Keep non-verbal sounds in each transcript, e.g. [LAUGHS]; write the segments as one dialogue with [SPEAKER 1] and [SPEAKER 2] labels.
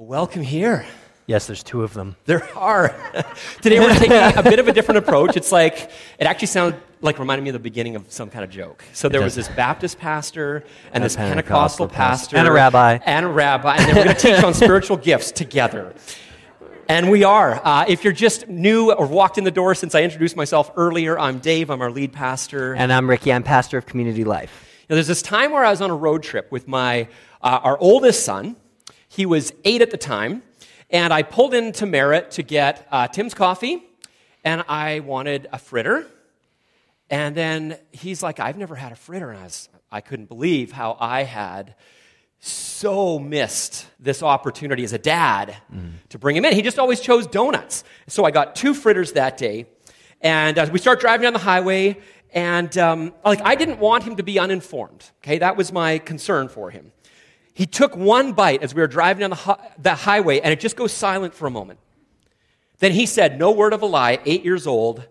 [SPEAKER 1] Welcome here.
[SPEAKER 2] Yes, there's two of them.
[SPEAKER 1] There are. [LAUGHS] Today we're taking a bit of a different approach. It's like, it actually sounded like reminded me of the beginning of some kind of joke. So there was this Baptist pastor and, this Pentecostal,
[SPEAKER 2] Pentecostal
[SPEAKER 1] pastor.
[SPEAKER 2] And a rabbi.
[SPEAKER 1] And a rabbi. And then we're going [LAUGHS] to teach on spiritual gifts together. And we are. Uh, if you're just new or walked in the door since I introduced myself earlier, I'm Dave. I'm our lead pastor.
[SPEAKER 2] And I'm Ricky. I'm pastor of Community Life.
[SPEAKER 1] Now, there's this time where I was on a road trip with my, uh, our oldest son. He was eight at the time. And I pulled into Merritt to get uh, Tim's coffee, and I wanted a fritter. And then he's like, I've never had a fritter. And I, was, I couldn't believe how I had so missed this opportunity as a dad mm. to bring him in. He just always chose donuts. So I got two fritters that day. And uh, we start driving down the highway, and um, like I didn't want him to be uninformed. Okay, that was my concern for him. He took one bite as we were driving down the, the highway, and it just goes silent for a moment. Then he said, No word of a lie, eight years old,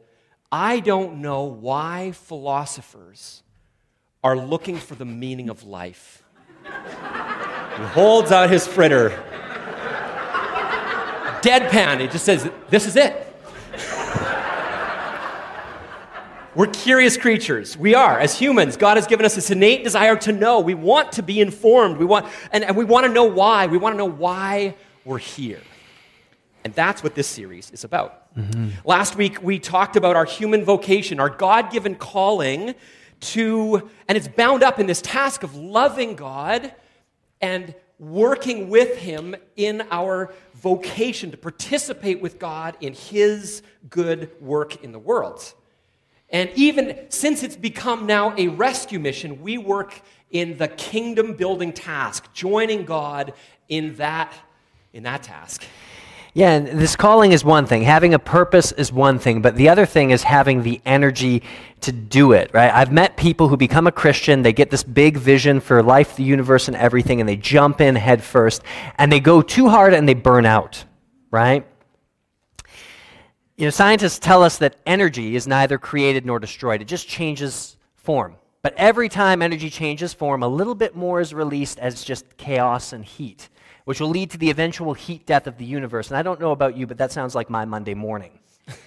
[SPEAKER 1] I don't know why philosophers are looking for the meaning of life. he holds out his fritter. Deadpan, it just says, This is it. We're curious creatures. We are. As humans, God has given us this innate desire to know. We want to be informed. We want, and, and we want to know why. We want to know why we're here. And that's what this series is about. Mm-hmm. Last week, we talked about our human vocation, our God given calling to, and it's bound up in this task of loving God and working with Him in our vocation to participate with God in His good work in the world. And even since it's become now a rescue mission, we work in the kingdom building task, joining God in that, in that task.
[SPEAKER 2] Yeah, and this calling is one thing. Having a purpose is one thing, but the other thing is having the energy to do it, right? I've met people who become a Christian, they get this big vision for life, the universe, and everything, and they jump in head first, and they go too hard and they burn out, right? You know, scientists tell us that energy is neither created nor destroyed, it just changes form. But every time energy changes form, a little bit more is released as just chaos and heat, which will lead to the eventual heat death of the universe. And I don't know about you, but that sounds like my Monday morning. [LAUGHS]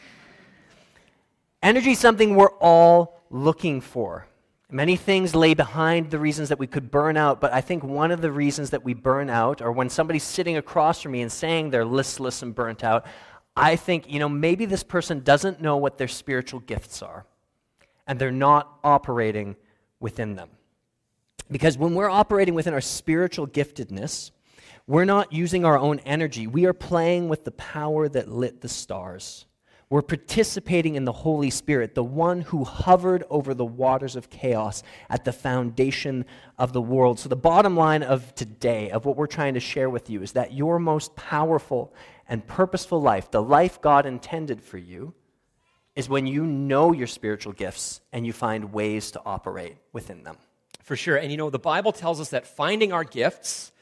[SPEAKER 2] energy is something we're all looking for. Many things lay behind the reasons that we could burn out, but I think one of the reasons that we burn out, or when somebody's sitting across from me and saying they're listless and burnt out, I think, you know, maybe this person doesn't know what their spiritual gifts are, and they're not operating within them. Because when we're operating within our spiritual giftedness, we're not using our own energy. We are playing with the power that lit the stars. We're participating in the Holy Spirit, the one who hovered over the waters of chaos at the foundation of the world. So, the bottom line of today, of what we're trying to share with you, is that your most powerful and purposeful life, the life God intended for you, is when you know your spiritual gifts and you find ways to operate within them.
[SPEAKER 1] For sure. And you know, the Bible tells us that finding our gifts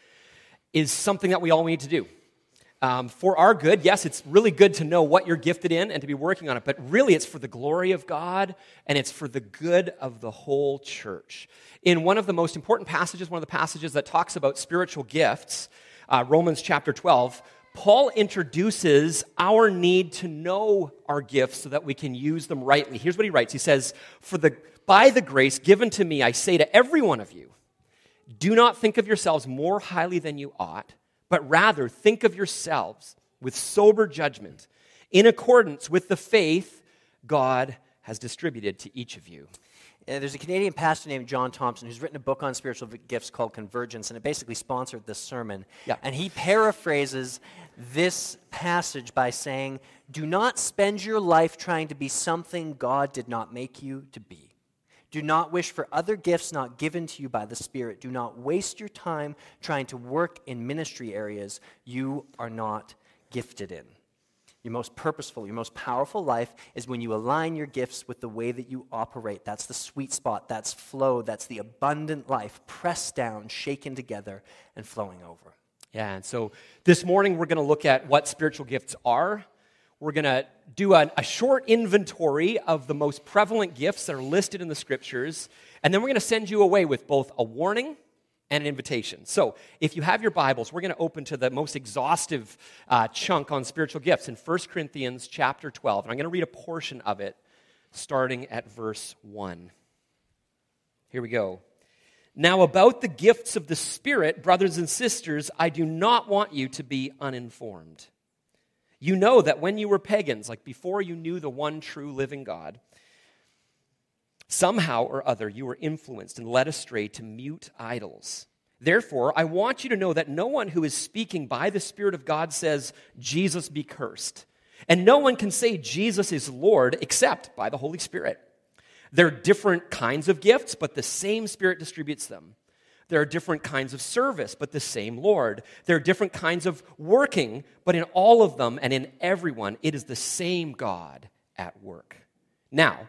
[SPEAKER 1] is something that we all need to do. Um, for our good, yes, it's really good to know what you're gifted in and to be working on it, but really it's for the glory of God and it's for the good of the whole church. In one of the most important passages, one of the passages that talks about spiritual gifts, uh, Romans chapter 12, Paul introduces our need to know our gifts so that we can use them rightly. Here's what he writes He says, For the, By the grace given to me, I say to every one of you, do not think of yourselves more highly than you ought, but rather think of yourselves with sober judgment, in accordance with the faith God has distributed to each of you.
[SPEAKER 2] Uh, there's a Canadian pastor named John Thompson who's written a book on spiritual gifts called Convergence, and it basically sponsored this sermon.
[SPEAKER 1] Yeah.
[SPEAKER 2] And he paraphrases this passage by saying, Do not spend your life trying to be something God did not make you to be. Do not wish for other gifts not given to you by the Spirit. Do not waste your time trying to work in ministry areas you are not gifted in. Your most purposeful, your most powerful life is when you align your gifts with the way that you operate. That's the sweet spot, that's flow, that's the abundant life, pressed down, shaken together, and flowing over.
[SPEAKER 1] Yeah, and so this morning we're going to look at what spiritual gifts are. We're going to do a, a, short inventory of the most prevalent gifts that are listed in the scriptures. And then we're going to send you away with both a warning and an invitation. So, if you have your Bibles, we're going to open to the most exhaustive uh, chunk on spiritual gifts in 1 Corinthians chapter 12. And I'm going to read a portion of it starting at verse 1. Here we go. Now, about the gifts of the Spirit, brothers and sisters, I do not want you to be uninformed. You know that when you were pagans, like before you knew the one true living God, somehow or other you were influenced and led astray to mute idols. Therefore, I want you to know that no one who is speaking by the Spirit of God says, Jesus be cursed. And no one can say Jesus is Lord except by the Holy Spirit. There are different kinds of gifts, but the same Spirit distributes them. There are different kinds of service, but the same Lord. There are different kinds of working, but in all of them and in everyone, it is the same God at work. Now,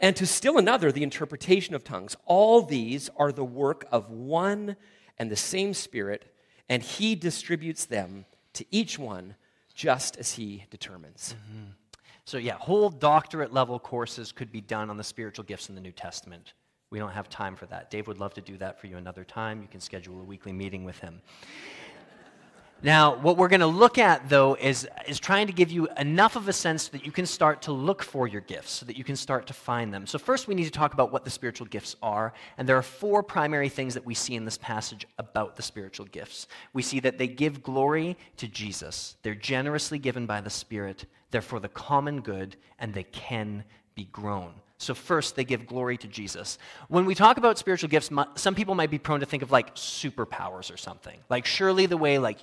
[SPEAKER 1] And to still another, the interpretation of tongues. All these are the work of one and the same Spirit, and He distributes them to each one just as He determines. Mm-hmm.
[SPEAKER 2] So, yeah, whole doctorate level courses could be done on the spiritual gifts in the New Testament. We don't have time for that. Dave would love to do that for you another time. You can schedule a weekly meeting with him. Now, what we're going to look at, though, is, is trying to give you enough of a sense that you can start to look for your gifts, so that you can start to find them. So, first, we need to talk about what the spiritual gifts are. And there are four primary things that we see in this passage about the spiritual gifts. We see that they give glory to Jesus, they're generously given by the Spirit, they're for the common good, and they can be grown. So, first, they give glory to Jesus. When we talk about spiritual gifts, some people might be prone to think of like superpowers or something. Like, surely the way, like,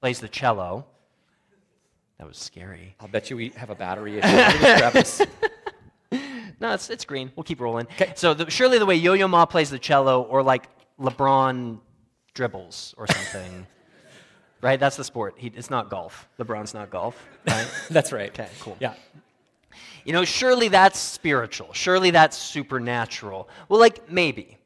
[SPEAKER 2] plays the cello. That was scary.
[SPEAKER 1] I'll bet you we have a battery issue. [LAUGHS]
[SPEAKER 2] no, it's, it's green. We'll keep rolling. Okay. So the, surely the way Yo-Yo Ma plays the cello, or like LeBron dribbles or something. [LAUGHS] right? That's the sport. He, it's not golf. LeBron's not golf. Right? [LAUGHS]
[SPEAKER 1] that's right.
[SPEAKER 2] Okay, cool.
[SPEAKER 1] Yeah.
[SPEAKER 2] You know, surely that's spiritual. Surely that's supernatural. Well, like maybe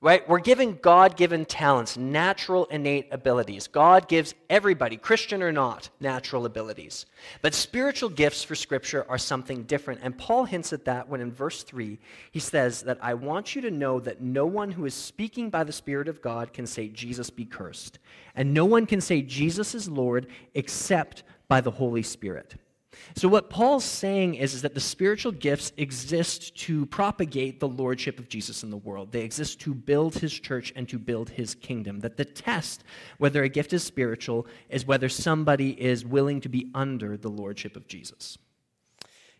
[SPEAKER 2] right? We're given God given talents, natural innate abilities. God gives everybody, Christian or not, natural abilities. But spiritual gifts for Scripture are something different. And Paul hints at that when in verse 3 he says that I want you to know that no one who is speaking by the Spirit of God can say, Jesus be cursed. And no one can say, Jesus is Lord except by the Holy Spirit. So, what Paul's saying is, is that the spiritual gifts exist to propagate the lordship of Jesus in the world. They exist to build his church and to build his kingdom. That the test, whether a gift is spiritual, is whether somebody is willing to be under the lordship of Jesus.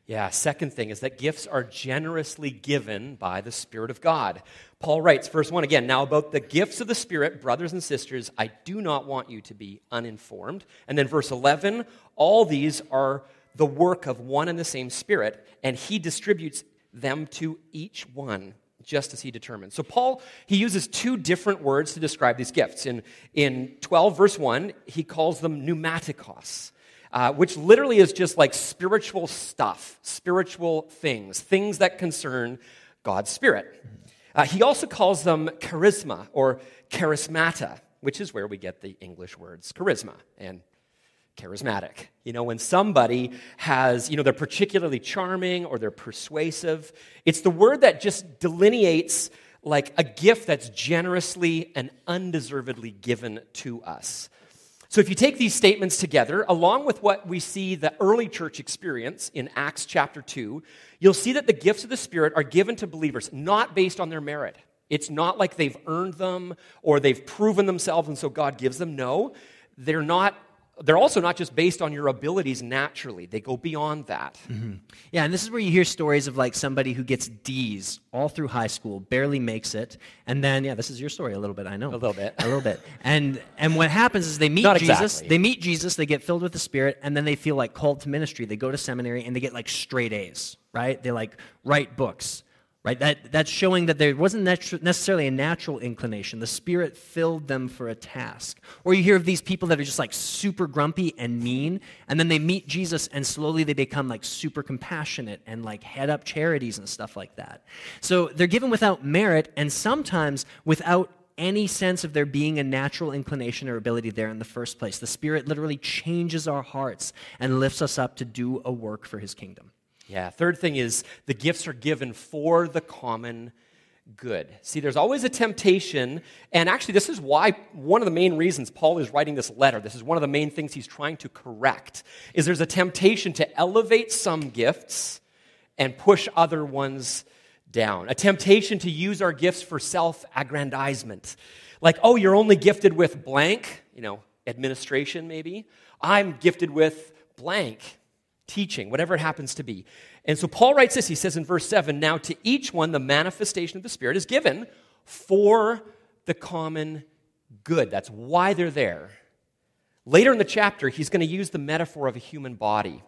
[SPEAKER 1] Yeah, second thing is that gifts are generously given by the Spirit of God. Paul writes, verse 1 again, now about the gifts of the Spirit, brothers and sisters, I do not want you to be uninformed. And then verse 11, all these are the work of one and the same Spirit, and he distributes them to each one just as he determines. So Paul, he uses two different words to describe these gifts. In, in 12, verse 1, he calls them pneumaticos, uh, which literally is just like spiritual stuff, spiritual things, things that concern God's Spirit. Uh, he also calls them charisma or charismata, which is where we get the English words charisma and charismatic. You know, when somebody has, you know, they're particularly charming or they're persuasive, it's the word that just delineates like a gift that's generously and undeservedly given to us. So if you take these statements together, along with what we see the early church experience in Acts chapter 2, you'll see that the gifts of the Spirit are given to believers not based on their merit. It's not like they've earned them or they've proven themselves and so God gives them. No, they're not they're also not just based on your abilities naturally, they go beyond that.
[SPEAKER 2] Mm-hmm. Yeah, and this is where you hear stories of like somebody who gets D's all through high school, barely makes it, and then, yeah, this is your story a little bit, I know.
[SPEAKER 1] A little bit.
[SPEAKER 2] a little bit. And, and what happens is they meet
[SPEAKER 1] not
[SPEAKER 2] Jesus,
[SPEAKER 1] exactly.
[SPEAKER 2] they meet Jesus, they get filled with the Spirit, and then they feel like called to ministry. They go to seminary and they get like straight A's, right? They like write books right? That, that's showing that there wasn't necessarily a natural inclination. The Spirit filled them for a task. Or you hear of these people that are just like super grumpy and mean, and then they meet Jesus and slowly they become like super compassionate and like head up charities and stuff like that. So they're given without merit and sometimes without any sense of there being a natural inclination or ability there in the first place. The Spirit literally changes our hearts and lifts us up to do a work for His kingdom.
[SPEAKER 1] Yeah, third thing is the gifts are given for the common good. See, there's always a temptation, and actually, this is why one of the main reasons Paul is writing this letter, this is one of the main things he's trying to correct, is there's a temptation to elevate some gifts and push other ones down. A temptation to use our gifts for self aggrandizement. Like, oh, you're only gifted with blank, you know, administration maybe. I'm gifted with blank, teaching, whatever it happens to be. And so Paul writes this he says in verse 7 Now to each one the manifestation of the Spirit is given for the common good. That's why they're there. Later in the chapter, he's going to use the metaphor of a human body.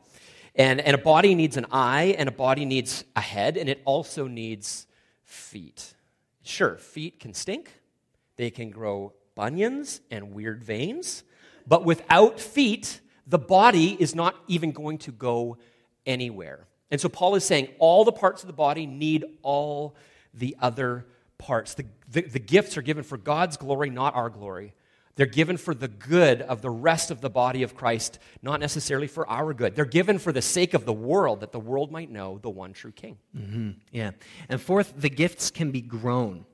[SPEAKER 1] And, and a body needs an eye, and a body needs a head, and it also needs feet. Sure, feet can stink, they can grow bunions and weird veins, but without feet, the body is not even going to go anywhere. And so Paul is saying all the parts of the body need all the other parts. The, the, the, gifts are given for God's glory, not our glory. They're given for the good of the rest of the body of Christ, not necessarily for our good. They're given for the sake of the world, that the world might know the one true King.
[SPEAKER 2] Mm-hmm. Yeah. And fourth, the gifts can be grown.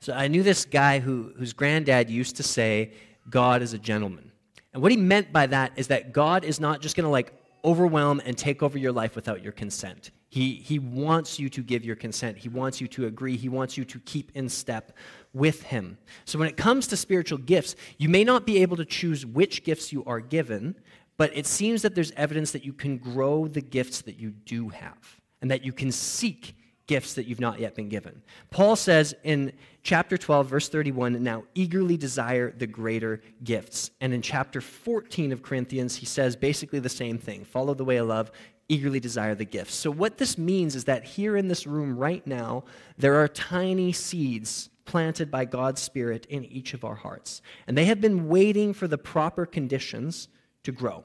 [SPEAKER 2] So I knew this guy who, whose granddad used to say, God is a gentleman. And what he meant by that is that God is not just going to like overwhelm and take over your life without your consent. He, he wants you to give your consent. He wants you to agree. He wants you to keep in step with Him. So, when it comes to spiritual gifts, you may not be able to choose which gifts you are given, but it seems that there's evidence that you can grow the gifts that you do have and that you can seek gifts that you've not yet been given. Paul says in chapter 12, verse 31, now eagerly desire the greater gifts. And in chapter 14 of Corinthians, he says basically the same thing follow the way of love, eagerly desire the gifts. So, what this means is that here in this room right now, there are tiny seeds planted by God's Spirit in each of our hearts. And they have been waiting for the proper conditions to grow,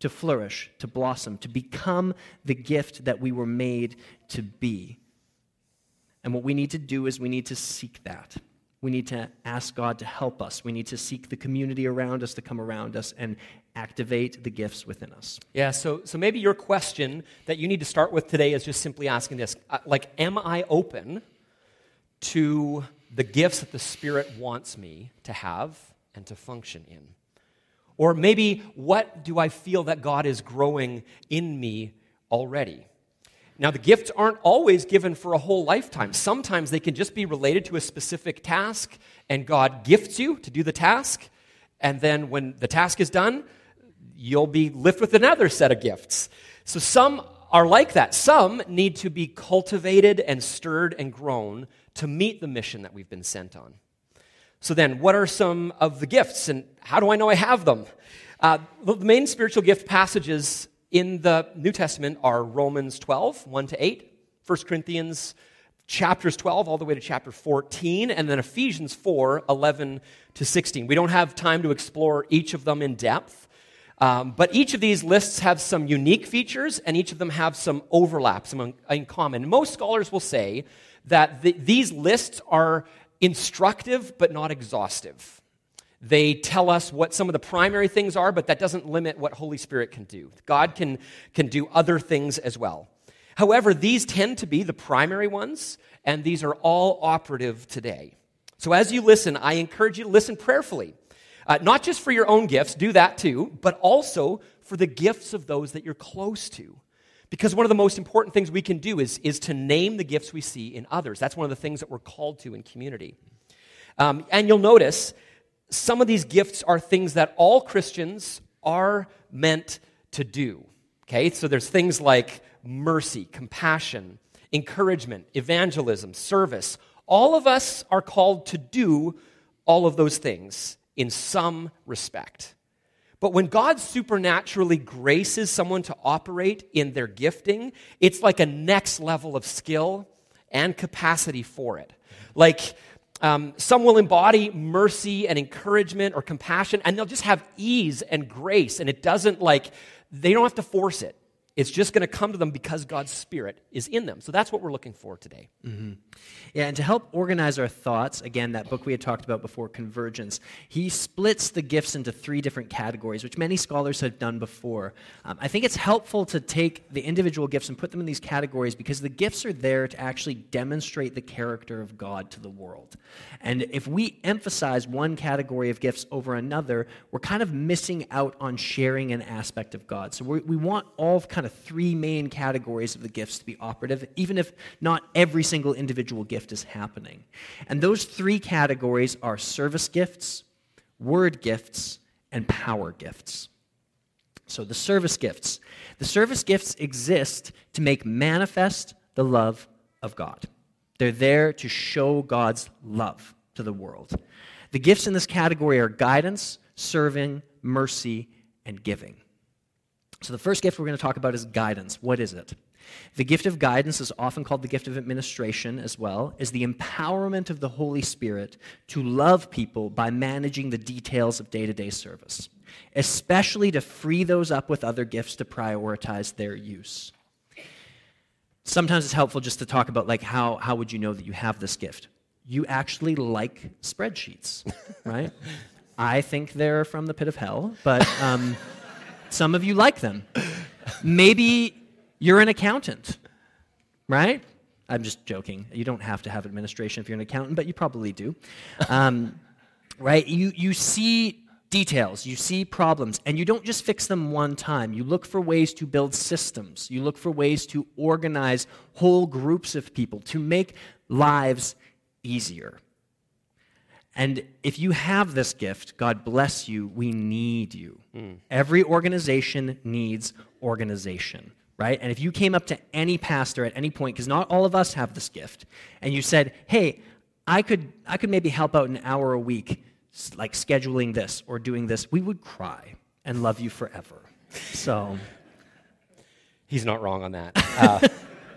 [SPEAKER 2] to flourish, to blossom, to become the gift that we were made to be. And what we need to do is we need to seek that. We need to ask God to help us. We need to seek the community around us to come around us and activate the gifts within us.
[SPEAKER 1] Yeah, so, so maybe your question that you need to start with today is just simply asking this uh, like, am I open to the gifts that the Spirit wants me to have and to function in? Or maybe, what do I feel that God is growing in me already? Now, the gifts aren't always given for a whole lifetime. Sometimes they can just be related to a specific task, and God gifts you to do the task. And then when the task is done, you'll be left with another set of gifts. So some are like that. Some need to be cultivated and stirred and grown to meet the mission that we've been sent on. So, then, what are some of the gifts, and how do I know I have them? Uh, the main spiritual gift passages in the New Testament are Romans 12, 1 to 8, 1 Corinthians chapters 12 all the way to chapter 14, and then Ephesians 4, 11 to 16. We don't have time to explore each of them in depth, um, but each of these lists have some unique features, and each of them have some overlaps in common. Most scholars will say that the, these lists are instructive but not exhaustive. They tell us what some of the primary things are, but that doesn't limit what Holy Spirit can do. God can, can do other things as well. However, these tend to be the primary ones, and these are all operative today. So as you listen, I encourage you to listen prayerfully. Uh, not just for your own gifts, do that too, but also for the gifts of those that you're close to. Because one of the most important things we can do is, is to name the gifts we see in others. That's one of the things that we're called to in community. Um, and you'll notice some of these gifts are things that all Christians are meant to do. Okay, so there's things like mercy, compassion, encouragement, evangelism, service. All of us are called to do all of those things in some respect. But when God supernaturally graces someone to operate in their gifting, it's like a next level of skill and capacity for it. Like, um, some will embody mercy and encouragement or compassion, and they'll just have ease and grace, and it doesn't like, they don't have to force it. It's just going to come to them because God's Spirit is in them. So that's what we're looking for today.
[SPEAKER 2] Mm-hmm. Yeah, and to help organize our thoughts, again, that book we had talked about before, Convergence, he splits the gifts into three different categories, which many scholars have done before. Um, I think it's helpful to take the individual gifts and put them in these categories because the gifts are there to actually demonstrate the character of God to the world. And if we emphasize one category of gifts over another, we're kind of missing out on sharing an aspect of God. So we want all kind kind of three main categories of the gifts to be operative, even if not every single individual gift is happening. And those three categories are service gifts, word gifts, and power gifts. So, the service gifts. The service gifts exist to make manifest the love of God. They're there to show God's love to the world. The gifts in this category are guidance, serving, mercy, and giving. So, the first gift we're going to talk about is guidance. What is it? The gift of guidance is often called the gift of administration as well, is the empowerment of the Holy Spirit to love people by managing the details of day to day service, especially to free those up with other gifts to prioritize their use. Sometimes it's helpful just to talk about like how, how would you know that you have this gift? You actually like spreadsheets, [LAUGHS] right? I think they're from the pit of hell, but um, some of you like them. Maybe you're an accountant, right? I'm just joking. You don't have to have administration if you're an accountant, but you probably do. Um, [LAUGHS] right? You, you see details, you see problems, and you don't just fix them one time. You look for ways to build systems, you look for ways to organize whole groups of people, to make lives easier. And if you have this gift, God bless you, we need you. Mm. Every organization needs organization, right? And if you came up to any pastor at any point, because not all of us have this gift, and you said, hey, I could, I could maybe help out an hour a week, like scheduling this or doing this, we would cry and love you forever. So.
[SPEAKER 1] He's not wrong on that. Uh,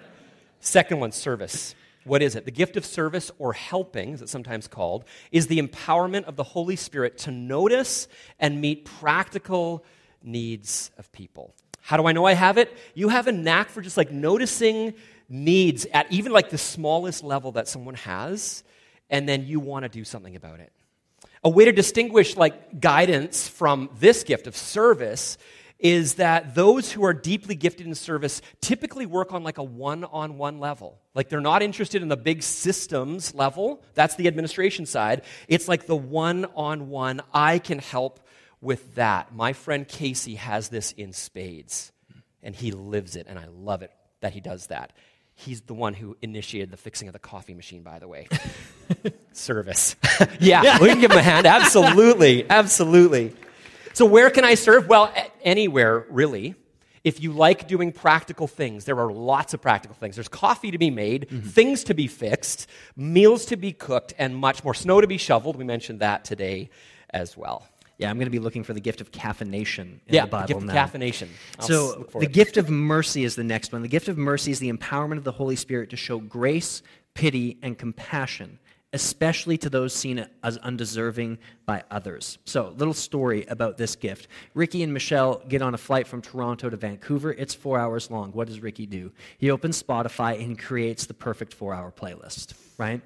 [SPEAKER 1] [LAUGHS] second one, service. What is it? The gift of service, or helping, as it's sometimes called, is the empowerment of the Holy Spirit to notice and meet practical needs of people. How do I know I have it? You have a knack for just like noticing needs at even like the smallest level that someone has, and then you want to do something about it. A way to distinguish like guidance from this gift of service is that those who are deeply gifted in service typically work on like a one-on-one level. Like they're not interested in the big systems level. That's the administration side. It's like the one-on-one. I can help with that. My friend Casey has this in spades, and he lives it, and I love it that he does that. He's the one who initiated the fixing of the coffee machine, by the way. [LAUGHS] Service. yeah, [LAUGHS] yeah, we can give him a hand. [LAUGHS] Absolutely. Absolutely. So, where can I serve? Well, anywhere, really. If you like doing practical things, there are lots of practical things. There's coffee to be made, mm-hmm. things to be fixed, meals to be cooked, and much more. Snow to be shoveled. We mentioned that today as well.
[SPEAKER 2] Yeah, I'm going to be looking for the gift of caffeination in
[SPEAKER 1] yeah,
[SPEAKER 2] the Bible
[SPEAKER 1] the gift
[SPEAKER 2] now.
[SPEAKER 1] of caffeination. I'll
[SPEAKER 2] so the gift of mercy is the next one. The gift of mercy is the empowerment of the Holy Spirit to show grace, pity, and compassion especially to those seen as undeserving by others. So, little story about this gift. Ricky and Michelle get on a flight from Toronto to Vancouver. It's four hours long. What does Ricky do? He opens Spotify and creates the perfect four hour playlist, right?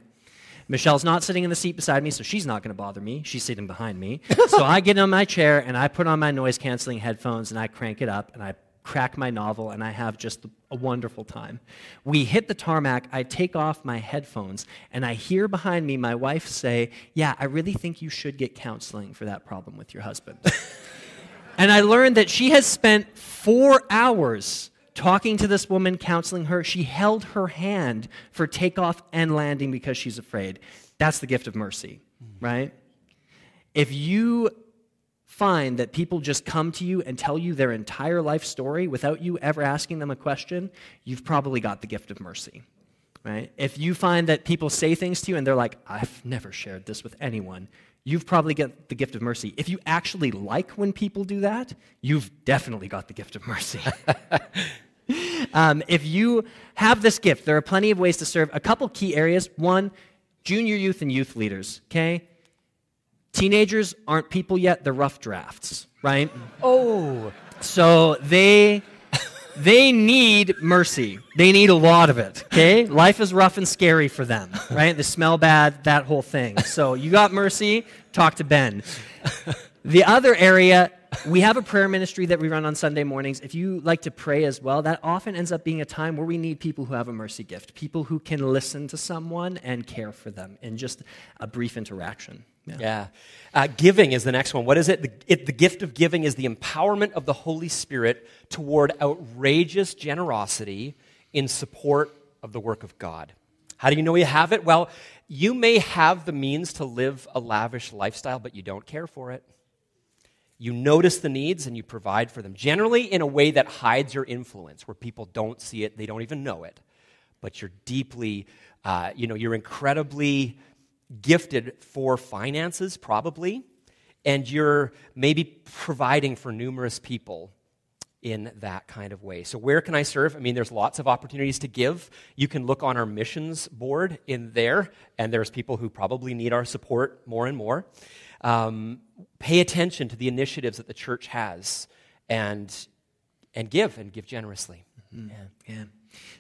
[SPEAKER 2] Michelle's not sitting in the seat beside me, so she's not going to bother me. She's sitting behind me. [LAUGHS] so I get on my chair and I put on my noise canceling headphones and I crank it up and I crack my novel, and I have just a wonderful time. We hit the tarmac, I take off my headphones, and I hear behind me my wife say, Yeah, I really think you should get counseling for that problem with your husband. [LAUGHS] and I learned that she has spent four hours talking to this woman, counseling her. She held her hand for takeoff and landing because she's afraid. That's the gift of mercy, right? If you find that people just come to you and tell you their entire life story without you ever asking them a question, you've probably got the gift of mercy. Right? If you find that people say things to you and they're like, I've never shared this with anyone, you've probably got the gift of mercy. If you actually like when people do that, you've definitely got the gift of mercy. [LAUGHS] Um, if you have this gift, there are plenty of ways to serve. A couple key areas. One, junior youth and youth leaders, okay? Teenagers aren't people yet, they're rough drafts, right?
[SPEAKER 1] Oh.
[SPEAKER 2] So they they need mercy. They need a lot of it. Okay? Life is rough and scary for them, right? They smell bad, that whole thing. So you got mercy, talk to Ben. The other area, we have a prayer ministry that we run on Sunday mornings. If you like to pray as well, that often ends up being a time where we need people who have a mercy gift, people who can listen to someone and care for them in just a brief interaction.
[SPEAKER 1] Yeah. yeah. Uh, giving is the next one. What is it? The, it? the gift of giving is the empowerment of the Holy Spirit toward outrageous generosity in support of the work of God. How do you know you have it? Well, you may have the means to live a lavish lifestyle, but you don't care for it. You notice the needs and you provide for them, generally in a way that hides your influence, where people don't see it, they don't even know it. But you're deeply, uh, you know, you're incredibly gifted for finances, probably, and you're maybe providing for numerous people in that kind of way. So, where can I serve? I mean, there's lots of opportunities to give. You can look on our missions board in there, and there's people who probably need our support more and more. Um, pay attention to the initiatives that the church has and, and give, and give generously.
[SPEAKER 2] Mm-hmm. Yeah. yeah.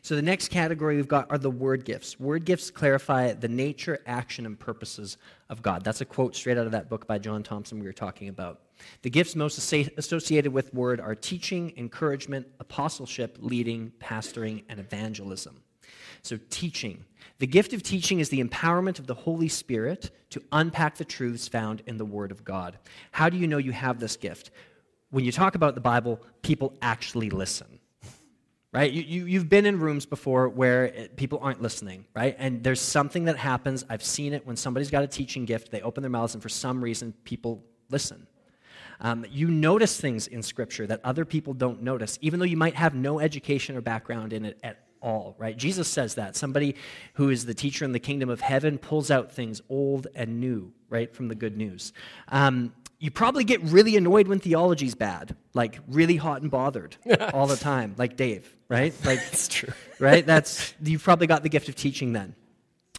[SPEAKER 2] So the next category we've got are the word gifts. Word gifts clarify the nature, action, and purposes of God. That's a quote straight out of that book by John Thompson we were talking about. The gifts most associated with word are teaching, encouragement, apostleship, leading, pastoring, and evangelism. So, teaching. The gift of teaching is the empowerment of the Holy Spirit to unpack the truths found in the Word of God. How do you know you have this gift? When you talk about the Bible, people actually listen right? You, you, have been in rooms before where it, people aren't listening, right? And there's something that happens. I've seen it when somebody's got a teaching gift, they open their mouths, and for some reason, people listen. Um, you notice things in Scripture that other people don't notice, even though you might have no education or background in it at all, right? Jesus says that. Somebody who is the teacher in the kingdom of heaven pulls out things old and new, right, from the good news. Um, you probably get really annoyed when theology's bad, like really hot and bothered [LAUGHS] all the time, like Dave, right? Like [LAUGHS]
[SPEAKER 1] that's true,
[SPEAKER 2] right? That's you've probably got the gift of teaching then.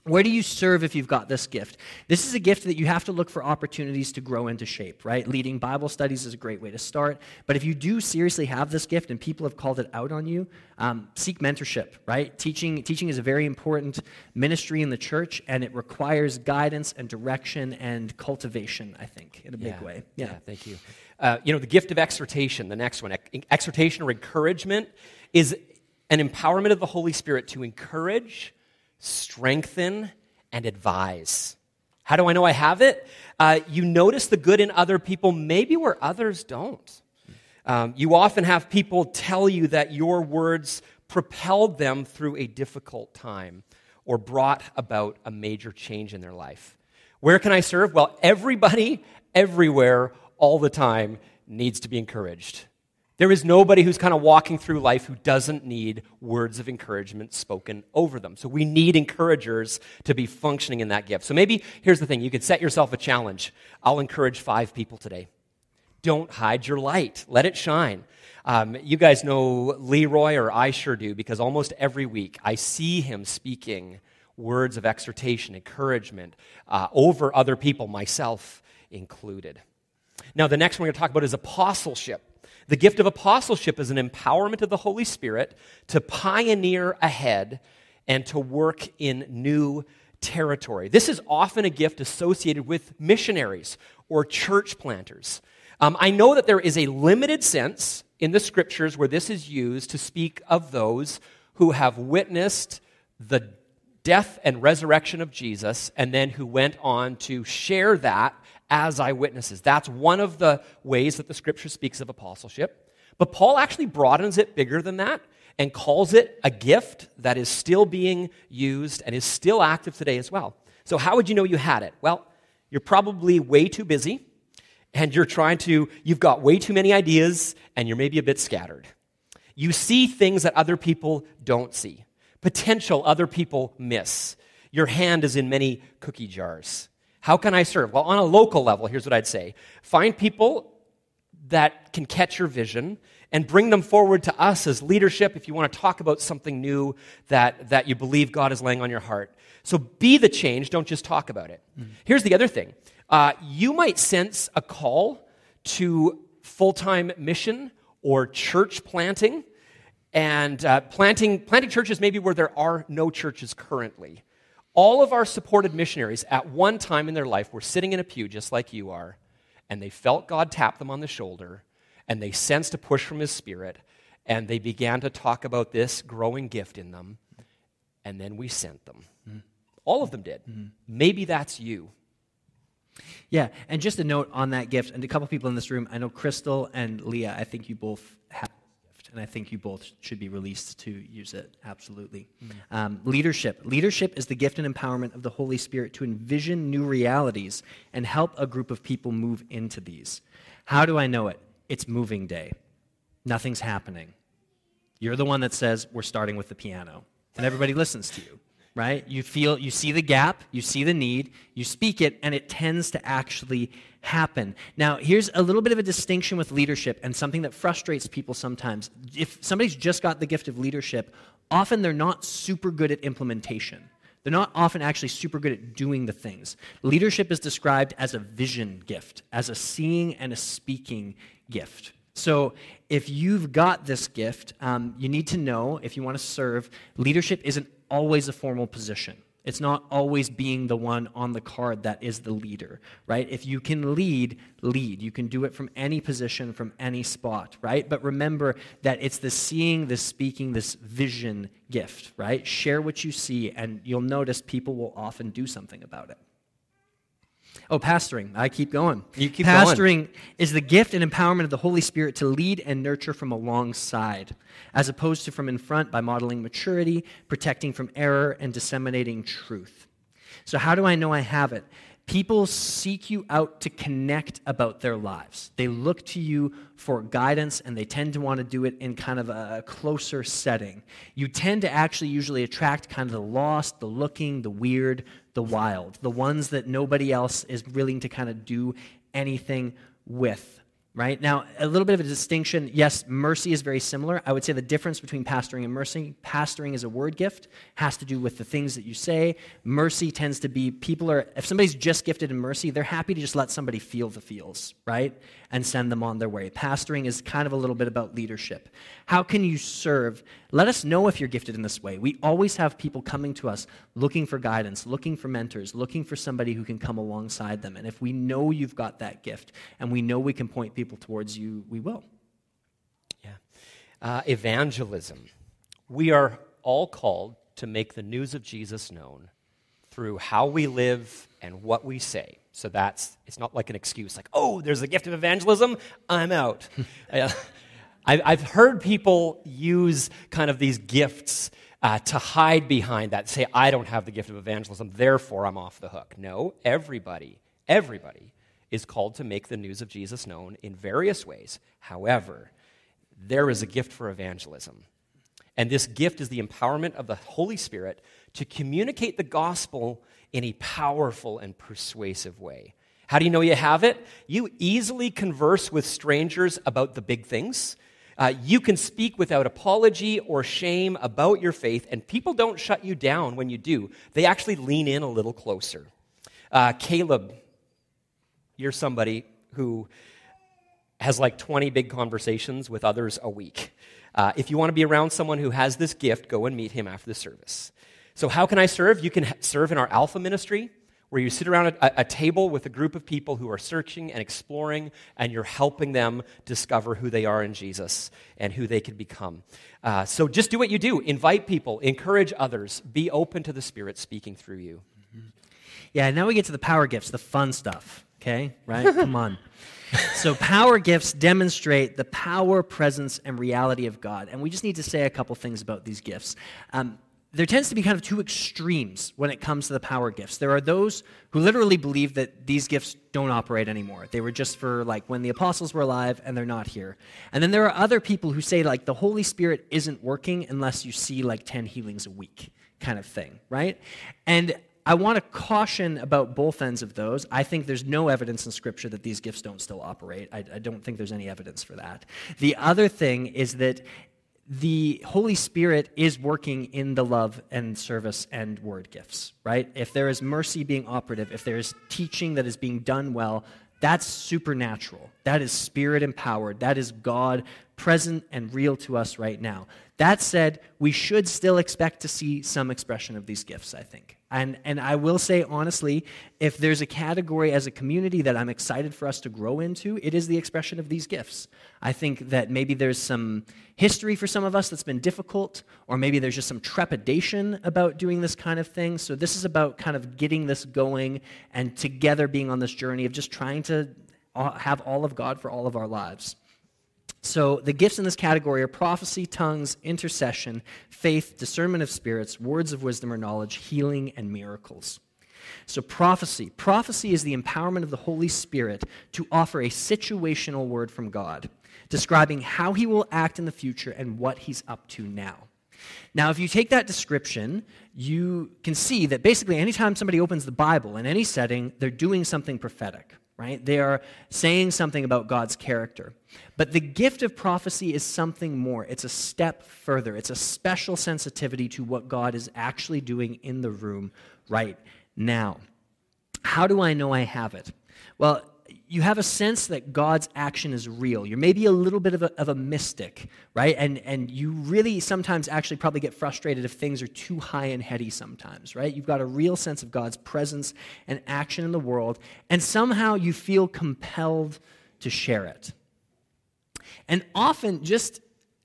[SPEAKER 2] Where do you serve if you've got this gift? This is a gift that you have to look for opportunities to grow into shape, right? Leading Bible studies is a great way to start. But if you do seriously have this gift and people have called it out on you, um, seek mentorship, right? Teaching, teaching is a very important ministry in the church, and it requires guidance and direction and cultivation, I think, in a big way.
[SPEAKER 1] Yeah, yeah thank you. Uh, you know, the gift of exhortation, the next one, exhortation or encouragement, is an empowerment of the Holy Spirit to encourage strengthen, and advise. How do I know I have it? Uh, you notice the good in other people, maybe where others don't. Um, you often have people tell you that your words propelled them through a difficult time or brought about a major change in their life. Where can I serve? Well, everybody, everywhere, all the time needs to be encouraged. There is nobody who's kind of walking through life who doesn't need words of encouragement spoken over them. So we need encouragers to be functioning in that gift. So maybe here's the thing you could set yourself a challenge. I'll encourage five people today. Don't hide your light, let it shine. Um, you guys know Leroy, or I sure do, because almost every week I see him speaking words of exhortation, encouragement uh, over other people, myself included. Now, the next one we're going to talk about is apostleship. The gift of apostleship is an empowerment of the Holy Spirit to pioneer ahead and to work in new territory. This is often a gift associated with missionaries or church planters. Um, I know that there is a limited sense in the scriptures where this is used to speak of those who have witnessed the death and resurrection of Jesus and then who went on to share that as eyewitnesses. That's one of the ways that the scripture speaks of apostleship. But Paul actually broadens it bigger than that and calls it a gift that is still being used and is still active today as well. So, how would you know you had it? Well, you're probably way too busy and you're trying to, you've got way too many ideas and you're maybe a bit scattered. You see things that other people don't see, potential other people miss. Your hand is in many cookie jars. How can I serve? Well, on a local level, here's what I'd say find people that can catch your vision and bring them forward to us as leadership if you want to talk about something new that, that you believe God is laying on your heart. So be the change, don't just talk about it. Mm-hmm. Here's the other thing uh, you might sense a call to full time mission or church planting, and uh, planting, planting churches maybe where there are no churches currently. All of our supported missionaries at one time in their life were sitting in a pew just like you are, and they felt God tap them on the shoulder, and they sensed a push from His Spirit, and they began to talk about this growing gift in them, and then we sent them. Mm-hmm. All of them did. Mm-hmm. Maybe that's you.
[SPEAKER 2] Yeah, and just a note on that gift, and a couple people in this room, I know Crystal and Leah, I think you both have and I think you both should be released to use it, absolutely. Mm-hmm. Um, leadership. Leadership is the gift and empowerment of the Holy Spirit to envision new realities and help a group of people move into these. How do I know it? It's moving day. Nothing's happening. You're the one that says, We're starting with the piano, and everybody listens to you right? You feel, you see the gap, you see the need, you speak it, and it tends to actually happen. Now, here's a little bit of a distinction with leadership and something that frustrates people sometimes. If somebody's just got the gift of leadership, often they're not super good at implementation. They're not often actually super good at doing the things. Leadership is described as a vision gift, as a seeing and a speaking gift. So, if you've got this gift, um, you need to know if you want to serve, leadership isn't always a formal position. It's not always being the one on the card that is the leader, right? If you can lead, lead. You can do it from any position, from any spot, right? But remember that it's the seeing, the speaking, this vision gift, right? Share what you see, and you'll notice people will often do something about it. Oh, pastoring. I keep going.
[SPEAKER 1] You keep going
[SPEAKER 2] pastoring
[SPEAKER 1] going.
[SPEAKER 2] is the gift and empowerment of the Holy Spirit to lead and nurture from alongside, as opposed to from in front by modeling maturity, protecting from error, and disseminating truth. So, how do I know I have it? People seek you out to connect about their lives. They look to you for guidance and they tend to want to do it in kind of a closer setting. You tend to actually usually attract kind of the lost, the looking, the weird, the wild, the ones that nobody else is willing to kind of do anything with right? Now, a little bit of a distinction. Yes, mercy is very similar. I would say the difference between pastoring and mercy pastoring is a word gift, has to do with the things that you say. Mercy tends to be people are, if somebody's just gifted in mercy, they're happy to just let somebody feel the feels, right? And send them on their way. Pastoring is kind of a little bit about leadership. How can you serve? Let us know if you're gifted in this way. We always have people coming to us looking for guidance, looking for mentors, looking for somebody who can come alongside them. And if we know you've got that gift and we know we can point people towards you, we will.
[SPEAKER 1] Yeah. Uh, evangelism. We are all called to make the news of Jesus known through how we live and what we say. So that's, it's not like an excuse, like, oh, there's a gift of evangelism, I'm out. [LAUGHS] I've heard people use kind of these gifts uh, to hide behind that, say, I don't have the gift of evangelism, therefore I'm off the hook. No, everybody, everybody is called to make the news of Jesus known in various ways. However, there is a gift for evangelism. And this gift is the empowerment of the Holy Spirit to communicate the gospel in a powerful and persuasive way. How do you know you have it? You easily converse with strangers about the big things. Uh, you can speak without apology or shame about your faith, and people don't shut you down when you do. They actually lean in a little closer. Uh, Caleb you're somebody who has like 20 big conversations with others a week. Uh, if you want to be around someone who has this gift, go and meet him after the service. So, how can I serve? You can serve in our Alpha ministry, where you sit around a, a, table with a group of people who are searching and exploring, and you're helping them discover who they are in Jesus and who they can become. Uh, so, just do what you do invite people, encourage others, be open to the Spirit speaking through you.
[SPEAKER 2] Mm-hmm. Yeah, now we get to the power gifts, the fun stuff. Okay, right? [LAUGHS] Come on. So, power gifts demonstrate the power, presence, and reality of God. And we just need to say a couple things about these gifts. Um, there tends to be kind of two extremes when it comes to the power gifts. There are those who literally believe that these gifts don't operate anymore. They were just for like when the apostles were alive and they're not here. And then there are other people who say like the Holy Spirit isn't working unless you see like 10 healings a week kind of thing, right? And I want to caution about both ends of those. I think there's no evidence in Scripture that these gifts don't still operate. I, I don't think there's any evidence for that. The other thing is that the Holy Spirit is working in the love and service and word gifts, right? If there is mercy being operative, if there is teaching that is being done well, that's supernatural. That is spirit empowered. That is God present and real to us right now. That said, we should still expect to see some expression of these gifts, I think. And, and I will say honestly, if there's a category as a community that I'm excited for us to grow into, it is the expression of these gifts. I think that maybe there's some history for some of us that's been difficult, or maybe there's just some trepidation about doing this kind of thing. So this is about kind of getting this going and together being on this journey of just trying to uh, have all of God for all of our lives. So, the gifts in this category are prophecy, tongues, intercession, faith, discernment of spirits, words of wisdom or knowledge, healing, and miracles. So, prophecy. Prophecy is the empowerment of the Holy Spirit to offer a situational word from God, describing how he will act in the future and what he's up to now. Now, if you take that description, you can see that basically anytime somebody opens the Bible in any setting, they're doing something prophetic right? They are saying something about God's character. But the gift of prophecy is something more. It's a step further. It's a special sensitivity to what God is actually doing in the room right now. How do I know I have it? Well, you have a sense that God's action is real. You're maybe a little bit of a, of a mystic, right? And, and you really sometimes actually probably get frustrated if things are too high and heady sometimes, right? You've got a real sense of God's presence and action in the world, and somehow you feel compelled to share it. And often, just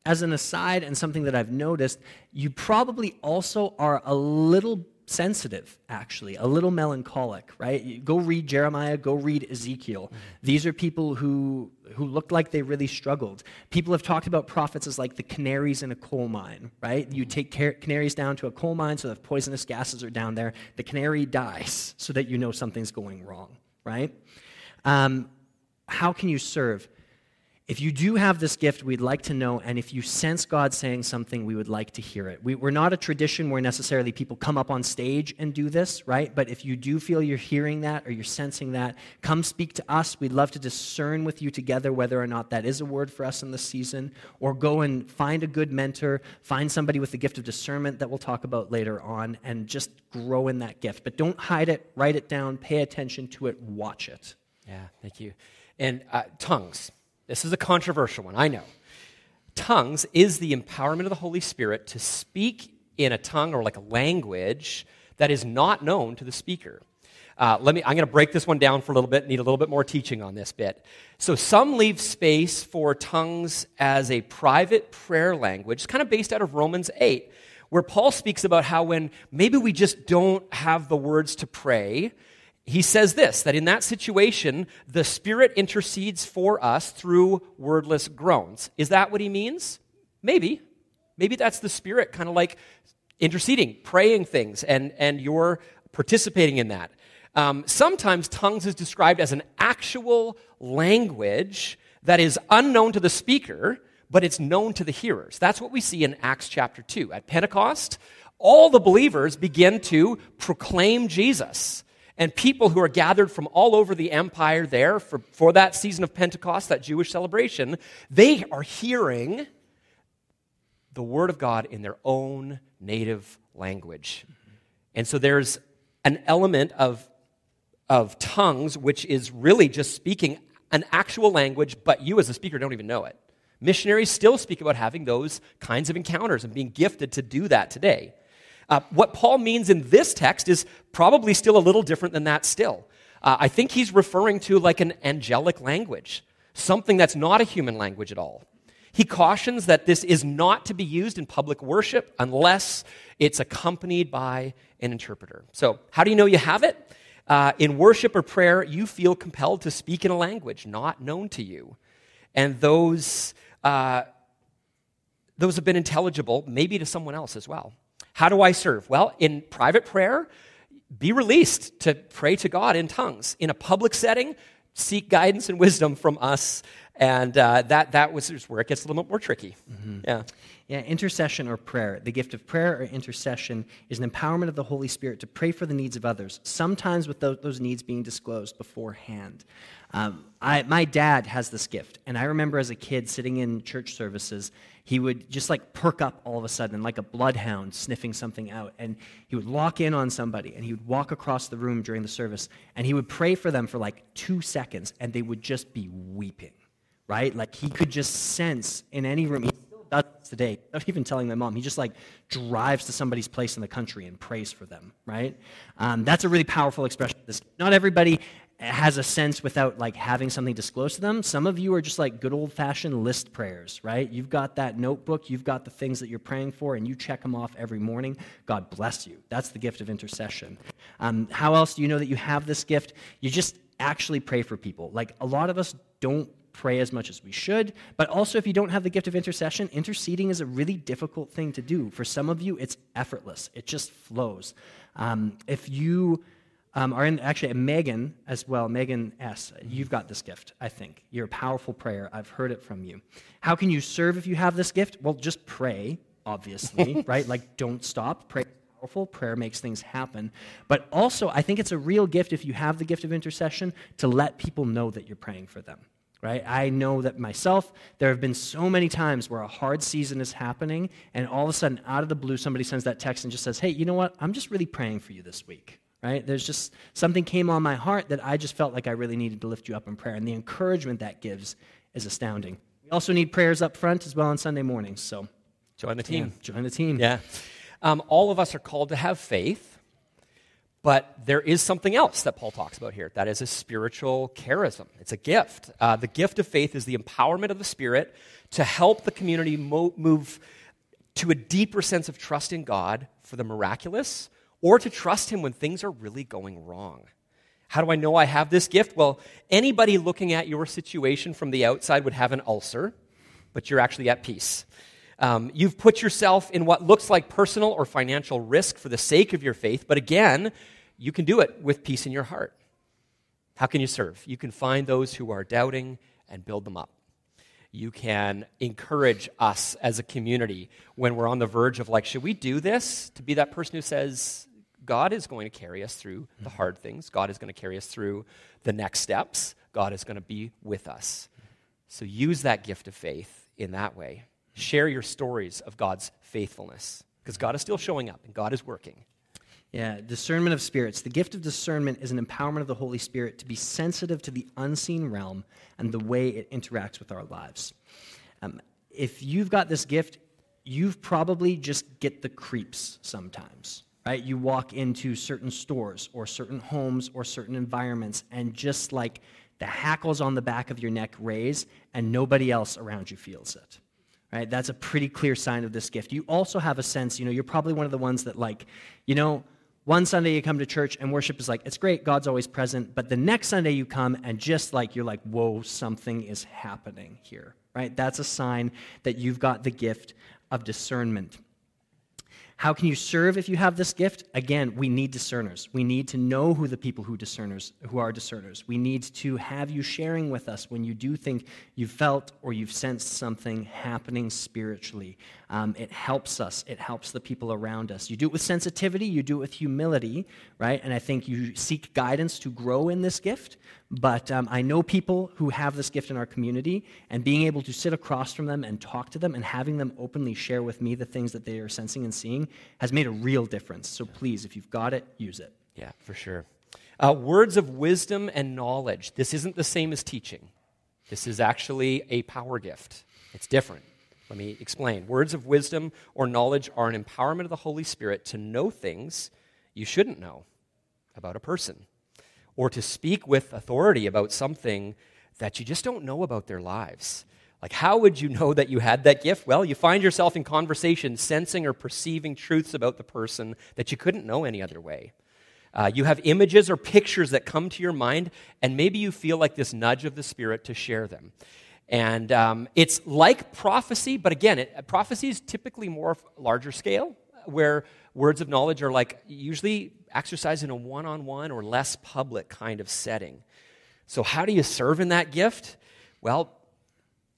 [SPEAKER 2] as an aside and something that I've noticed, you probably also are a little sensitive, actually, a little melancholic, right? Go read Jeremiah, go read Ezekiel. These are people who, who looked like they really struggled. People have talked about prophets as like the canaries in a coal mine, right? You take canaries down to a coal mine so that poisonous gases are down there. The canary dies so that you know something's going wrong, right? Um, how can you serve? If you do have this gift, we'd like to know, and if you sense God saying something, we would like to hear it. We, are not a tradition where necessarily people come up on stage and do this, right? But if you do feel you're hearing that or you're sensing that, come speak to us. We'd love to discern with you together whether or not that is a word for us in this season, or go and find a good mentor, find somebody with the gift of discernment that we'll talk about later on, and just grow in that gift. But don't hide it, write it down, pay attention to it, watch it.
[SPEAKER 1] Yeah, thank you. And uh, tongues. This is a controversial one, I know. Tongues is the empowerment of the Holy Spirit to speak in a tongue or like a language that is not known to the speaker. Uh, let me, I'm going to break this one down for a little bit, need a little bit more teaching on this bit. So, some leave space for tongues as a private prayer language, it's kind of based out of Romans 8, where Paul speaks about how when maybe we just don't have the words to pray, he says this that in that situation, the Spirit intercedes for us through wordless groans. Is that what he means? Maybe. Maybe that's the Spirit kind of like interceding, praying things, and, and you're participating in that. Um, sometimes tongues is described as an actual language that is unknown to the speaker, but it's known to the hearers. That's what we see in Acts chapter 2. At Pentecost, all the believers begin to proclaim Jesus. And people who are gathered from all over the empire there for, for that season of Pentecost, that Jewish celebration, they are hearing the Word of God in their own native language. And so there's an element of, of tongues, which is really just speaking an actual language, but you as a speaker don't even know it. Missionaries still speak about having those kinds of encounters and being gifted to do that today. Uh, what Paul means in this text is probably still a little different than that, still. Uh, I think he's referring to like an angelic language, something that's not a human language at all. He cautions that this is not to be used in public worship unless it's accompanied by an interpreter. So, how do you know you have it? Uh, in worship or prayer, you feel compelled to speak in a language not known to you. And those, uh, those have been intelligible, maybe to someone else as well. How do I serve? Well, in private prayer, be released to pray to God in tongues. In a public setting, seek guidance and wisdom from us. And uh, that, that was where it gets a little bit more tricky. Mm-hmm. Yeah.
[SPEAKER 2] Yeah, intercession or prayer. The gift of prayer or intercession is an empowerment of the Holy Spirit to pray for the needs of others, sometimes with those, those needs being disclosed beforehand. Um, I, my dad has this gift, and I remember as a kid sitting in church services, he would just like perk up all of a sudden, like a bloodhound sniffing something out, and he would lock in on somebody, and he would walk across the room during the service, and he would pray for them for like two seconds, and they would just be weeping, right? Like he could just sense in any room He still does today, not even telling my mom. He just like drives to somebody's place in the country and prays for them, right? Um, that's a really powerful expression. This, not everybody has a sense without like having something disclosed to them. Some of you are just like good old fashioned list prayers, right? You've got that notebook, you've got the things that you're praying for, and you check them off every morning. God bless you. That's the gift of intercession. Um, how else do you know that you have this gift? You just actually pray for people. Like a lot of us don't pray as much as we should. But also, if you don't have the gift of intercession, interceding is a really difficult thing to do. For some of you, it's effortless, it just flows. Um, if you um, are in, actually, Megan as well, Megan S., you've got this gift, I think. You're a powerful prayer. I've heard it from you. How can you serve if you have this gift? Well, just pray, obviously, [LAUGHS] right? Like, don't stop. Pray powerful. Prayer makes things happen. But also, I think it's a real gift if you have the gift of intercession to let people know that you're praying for them right? I know that myself, there have been so many times where a hard season is happening, and all of a sudden, out of the blue, somebody sends that text and just says, Hey, you know what? I'm just really praying for you this week, right? There's just something came on my heart that I just felt like I really needed to lift you up in prayer. And the encouragement that gives is astounding. We also need prayers up front as well on Sunday mornings. So
[SPEAKER 1] join the team.
[SPEAKER 2] Yeah, join the team.
[SPEAKER 1] Yeah. Um, all of us are called to have faith. But there is something else that Paul talks about here. That is a spiritual charism. It's a gift. Uh, the gift of faith is the empowerment of the Spirit to help the community mo- move to a deeper sense of trust in God for the miraculous or to trust Him when things are really going wrong. How do I know I have this gift? Well, anybody looking at your situation from the outside would have an ulcer, but you're actually at peace. Um, you've put yourself in what looks like personal or financial risk for the sake of your faith, but again, you can do it with peace in your heart. How can you serve? You can find those who are doubting and build them up. You can encourage us as a community when we're on the verge of, like, should we do this? To be that person who says, God is going to carry us through the hard things. God is going to carry us through the next steps. God is going to be with us. So use that gift of faith in that way. Share your stories of God's faithfulness because God is still showing up and God is working.
[SPEAKER 2] Yeah, discernment of spirits. The gift of discernment is an empowerment of the Holy Spirit to be sensitive to the unseen realm and the way it interacts with our lives. Um, if you've got this gift, you've probably just get the creeps sometimes, right? You walk into certain stores or certain homes or certain environments, and just like the hackles on the back of your neck raise, and nobody else around you feels it. Right? That's a pretty clear sign of this gift. You also have a sense, you know, you're probably one of the ones that, like, you know, one Sunday you come to church and worship is like, it's great, God's always present. But the next Sunday you come and just like, you're like, whoa, something is happening here, right? That's a sign that you've got the gift of discernment. How can you serve if you have this gift? Again, we need discerners. We need to know who the people who discerners who are discerners. We need to have you sharing with us when you do think you've felt or you've sensed something happening spiritually. Um, it helps us. It helps the people around us. You do it with sensitivity. You do it with humility, right? And I think you seek guidance to grow in this gift. But um, I know people who have this gift in our community, and being able to sit across from them and talk to them and having them openly share with me the things that they are sensing and seeing has made a real difference. So please, if you've got it, use it.
[SPEAKER 1] Yeah, for sure. Uh, words of wisdom and knowledge. This isn't the same as teaching. This is actually a power gift. It's different. Let me explain. Words of wisdom or knowledge are an empowerment of the Holy Spirit to know things you shouldn't know about a person or to speak with authority about something that you just don't know about their lives. Like, how would you know that you had that gift? Well, you find yourself in conversation sensing or perceiving truths about the person that you couldn't know any other way. Uh, you have images or pictures that come to your mind, and maybe you feel like this nudge of the Spirit to share them. And um, it's like prophecy, but again, it, prophecy is typically more larger scale, where words of knowledge are like usually exercised in a one on one or less public kind of setting. So, how do you serve in that gift? Well,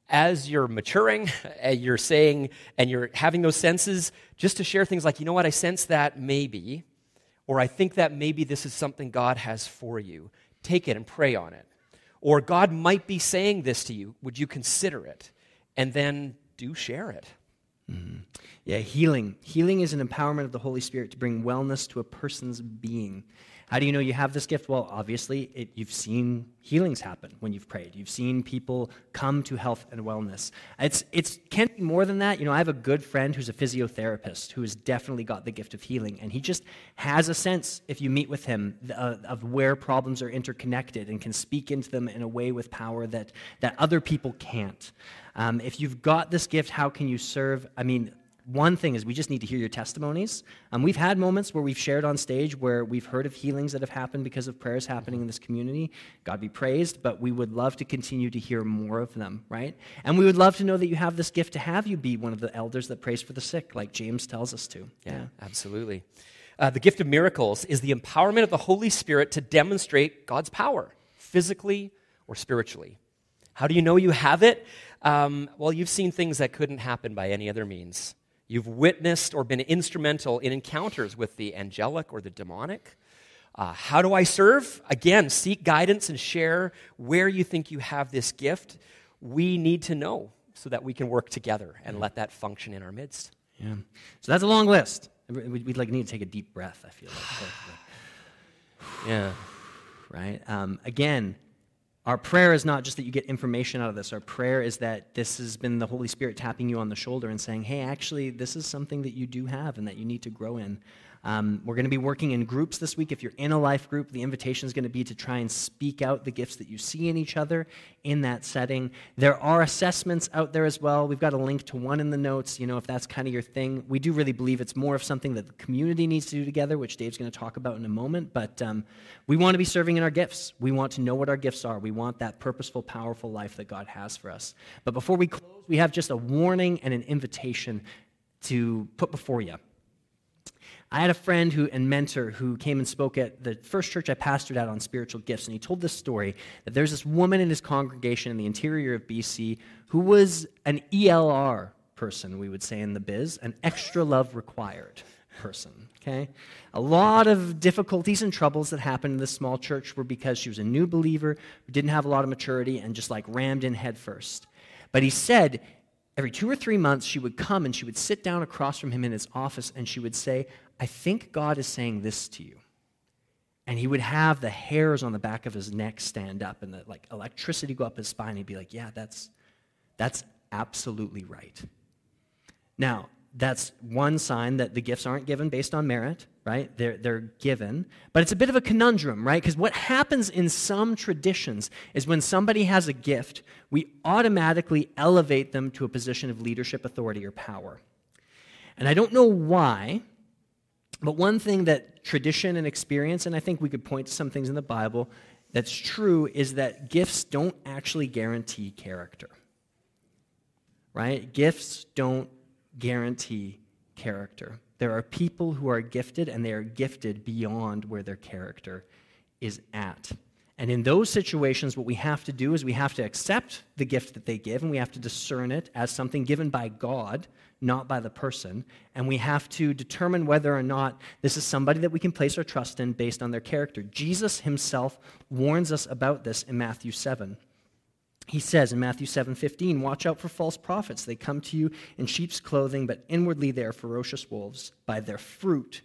[SPEAKER 1] as you're maturing, [LAUGHS] you're saying, and you're having those senses, just to share things like, you know what, I sense that maybe, or I think that maybe this is something God has for you. Take it and pray on it. Or God might be saying this to you. Would you consider it? And then do share it.
[SPEAKER 2] Mm-hmm. Yeah, healing. Healing is an empowerment of the Holy Spirit to bring wellness to a person's being. How do you know you have this gift? Well, obviously, it, you've seen healings happen when you've prayed. You've seen people come to health and wellness. It's, it's can be more than that. You know, I have a good friend who's a physiotherapist who has definitely got the gift of healing, and he just has a sense, if you meet with him, uh, of where problems are interconnected and can speak into them in a way with power that, that other people can't. Um, if you've got this gift, how can you serve? I mean, one thing is we just need to hear your testimonies. Um, we've had moments where we've shared on stage where we've heard of healings that have happened because of prayers happening in this community. God be praised, but we would love to continue to hear more of them, right? And we would love to know that you have this gift to have you be one of the elders that prays for the sick, like James tells us to.
[SPEAKER 1] Yeah, yeah. absolutely. Uh, the gift of miracles is the empowerment of the Holy Spirit to demonstrate God's power, physically or spiritually. How do you know you have it? Um, well, you've seen things that couldn't happen by any other means. You've witnessed or been instrumental in encounters with the angelic or the demonic. Uh, how do I serve? Again, seek guidance and share where you think you have this gift. We need to know so that we can work together and let that function in our midst.
[SPEAKER 2] Yeah. So that's a long list. We'd like need to take a deep breath. I feel like. [SIGHS]
[SPEAKER 1] yeah.
[SPEAKER 2] Right. Um, again, our prayer is not just that you get information out of this. Our prayer is that this has been the Holy Spirit tapping you on the shoulder and saying, hey, actually, this is something that you do have and that you need to grow in. Um, we're going to be working in groups this week. If you're in a life group, the invitation is going to be to try and speak out the gifts that you see in each other in that setting. There are assessments out there as well. We've got a link to one in the notes, you know, if that's kind of your thing. We do really believe it's more of something that the community needs to do together, which Dave's going to talk about in a moment. But um, we want to be serving in our gifts. We want to know what our gifts are. We want that purposeful, powerful life that God has for us. But before we close, we have just a warning and an invitation to put before you. I had a friend who and mentor who came and spoke at the first church I pastored at on spiritual gifts, and he told this story that there's this woman in his congregation in the interior of BC who was an ELR person, we would say in the biz, an extra love required person. Okay? A lot of difficulties and troubles that happened in this small church were because she was a new believer didn't have a lot of maturity and just like rammed in headfirst. But he said every two or three months she would come and she would sit down across from him in his office and she would say, I think God is saying this to you. And he would have the hairs on the back of his neck stand up and the like electricity go up his spine. He'd be like, Yeah, that's that's absolutely right. Now, that's one sign that the gifts aren't given based on merit, right? They're, they're given. But it's a bit of a conundrum, right? Because what happens in some traditions is when somebody has a gift, we automatically elevate them to a position of leadership, authority, or power. And I don't know why, but one thing that tradition and experience, and I think we could point to some things in the Bible that's true, is that gifts don't actually guarantee character. Right? Gifts don't guarantee character. There are people who are gifted, and they are gifted beyond where their character is at. And in those situations, what we have to do is we have to accept the gift that they give, and we have to discern it as something given by God, not by the person. And we have to determine whether or not this is somebody that we can place our trust in based on their character. Jesus himself warns us about this in Matthew 7. He says in Matthew 7:15, "Watch out for false prophets. They come to you in sheep's clothing, but inwardly they are ferocious wolves. By their fruit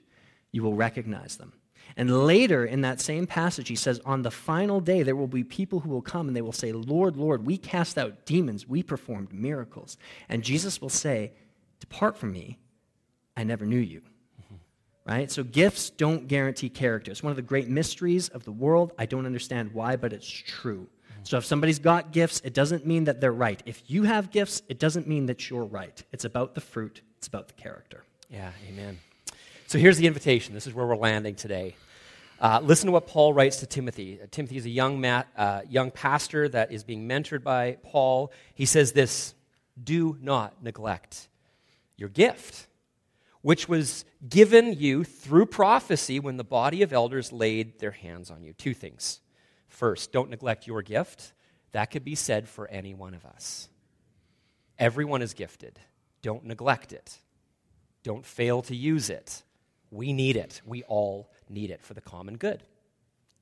[SPEAKER 2] you will recognize them." And later in that same passage, he says, On the final day, there will be people who will come and they will say, Lord, Lord, we cast out demons, we performed miracles. And Jesus will say, Depart from me, I never knew you. Mm-hmm. Right? So gifts don't guarantee character. It's one of the great mysteries of the world. I don't understand why, but it's true. So if somebody's got gifts, it doesn't mean that they're right. If you have gifts, it doesn't mean that you're right. It's about the fruit, it's about the character.
[SPEAKER 1] Yeah, amen. So here's the invitation. This is where we're landing today. Uh, listen to what Paul writes to Timothy. Uh, Timothy is a young, mat, uh, young pastor that is being mentored by Paul. He says this Do not neglect your gift, which was given you through prophecy when the body of elders laid their hands on you. Two things. First, don't neglect your gift. That could be said for any one of us. Everyone is gifted. Don't neglect it. Don't fail to use it. We need it. We all need it for the common good.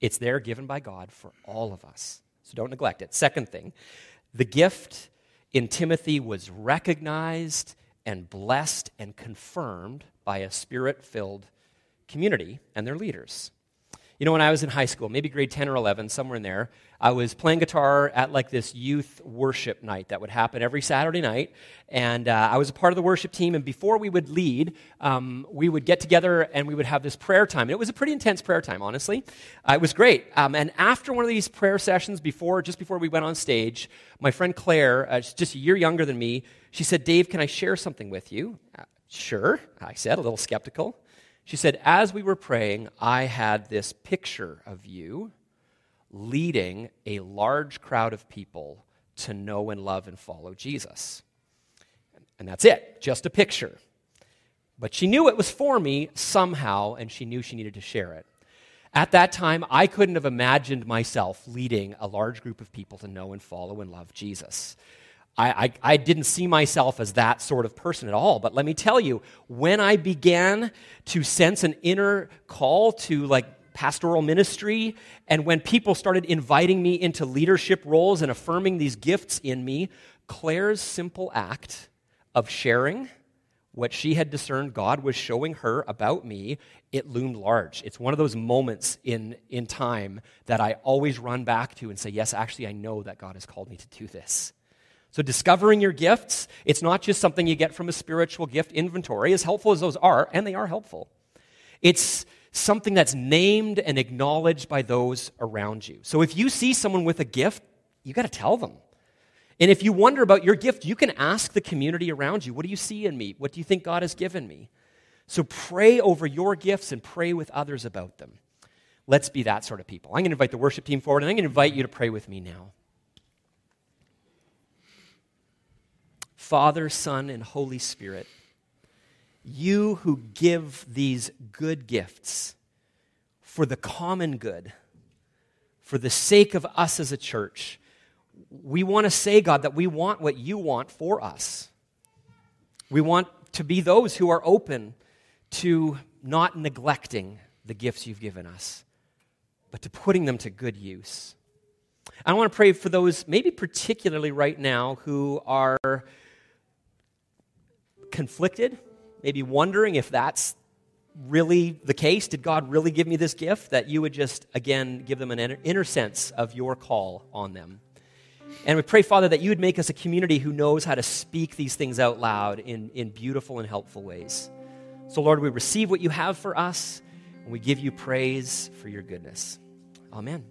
[SPEAKER 1] It's there given by God for all of us. So don't neglect it. Second thing, the gift in Timothy was recognized and blessed and confirmed by a spirit filled community and their leaders. You know, when I was in high school, maybe grade 10 or 11, somewhere in there, I was playing guitar at like this youth worship night that would happen every Saturday night. And uh, I was a part of the worship team. And before we would lead, um, we would get together and we would have this prayer time. And it was a pretty intense prayer time, honestly. Uh, it was great. Um, and after one of these prayer sessions, before just before we went on stage, my friend Claire, uh, just a year younger than me, she said, Dave, can I share something with you? Uh, sure, I said, a little skeptical. She said, As we were praying, I had this picture of you leading a large crowd of people to know and love and follow Jesus. And that's it, just a picture. But she knew it was for me somehow, and she knew she needed to share it. At that time, I couldn't have imagined myself leading a large group of people to know and follow and love Jesus. I, I, I, didn't see myself as that sort of person at all. But let me tell you, when I began to sense an inner call to like pastoral ministry, and when people started inviting me into leadership roles and affirming these gifts in me, Claire's simple act of sharing what she had discerned God was showing her about me, it loomed large. It's one of those moments in, in time that I always run back to and say, Yes, actually, I know that God has called me to do this. So, discovering your gifts, it's not just something you get from a spiritual gift inventory, as helpful as those are, and they are helpful. It's something that's named and acknowledged by those around you. So, if you see someone with a gift, you got to tell them. And if you wonder about your gift, you can ask the community around you what do you see in me? What do you think God has given me? So, pray over your gifts and pray with others about them. Let's be that sort of people. I'm going to invite the worship team forward, and I'm going to invite you to pray with me now. Father, Son, and Holy Spirit, you who give these good gifts for the common good, for the sake of us as a church, we want to say, God, that we want what you want for us. We want to be those who are open to not neglecting the gifts you've given us, but to putting them to good use. I want to pray for those, maybe particularly right now, who are conflicted, maybe wondering if that's really the case. Did God really give me this gift? That you would just, again, give them an inner sense of your call on them. And we pray, Father, that you would make us a community who knows how to speak these things out loud in, in beautiful and helpful ways. So, Lord, we receive what you have for us, and we give you praise for your goodness. Amen.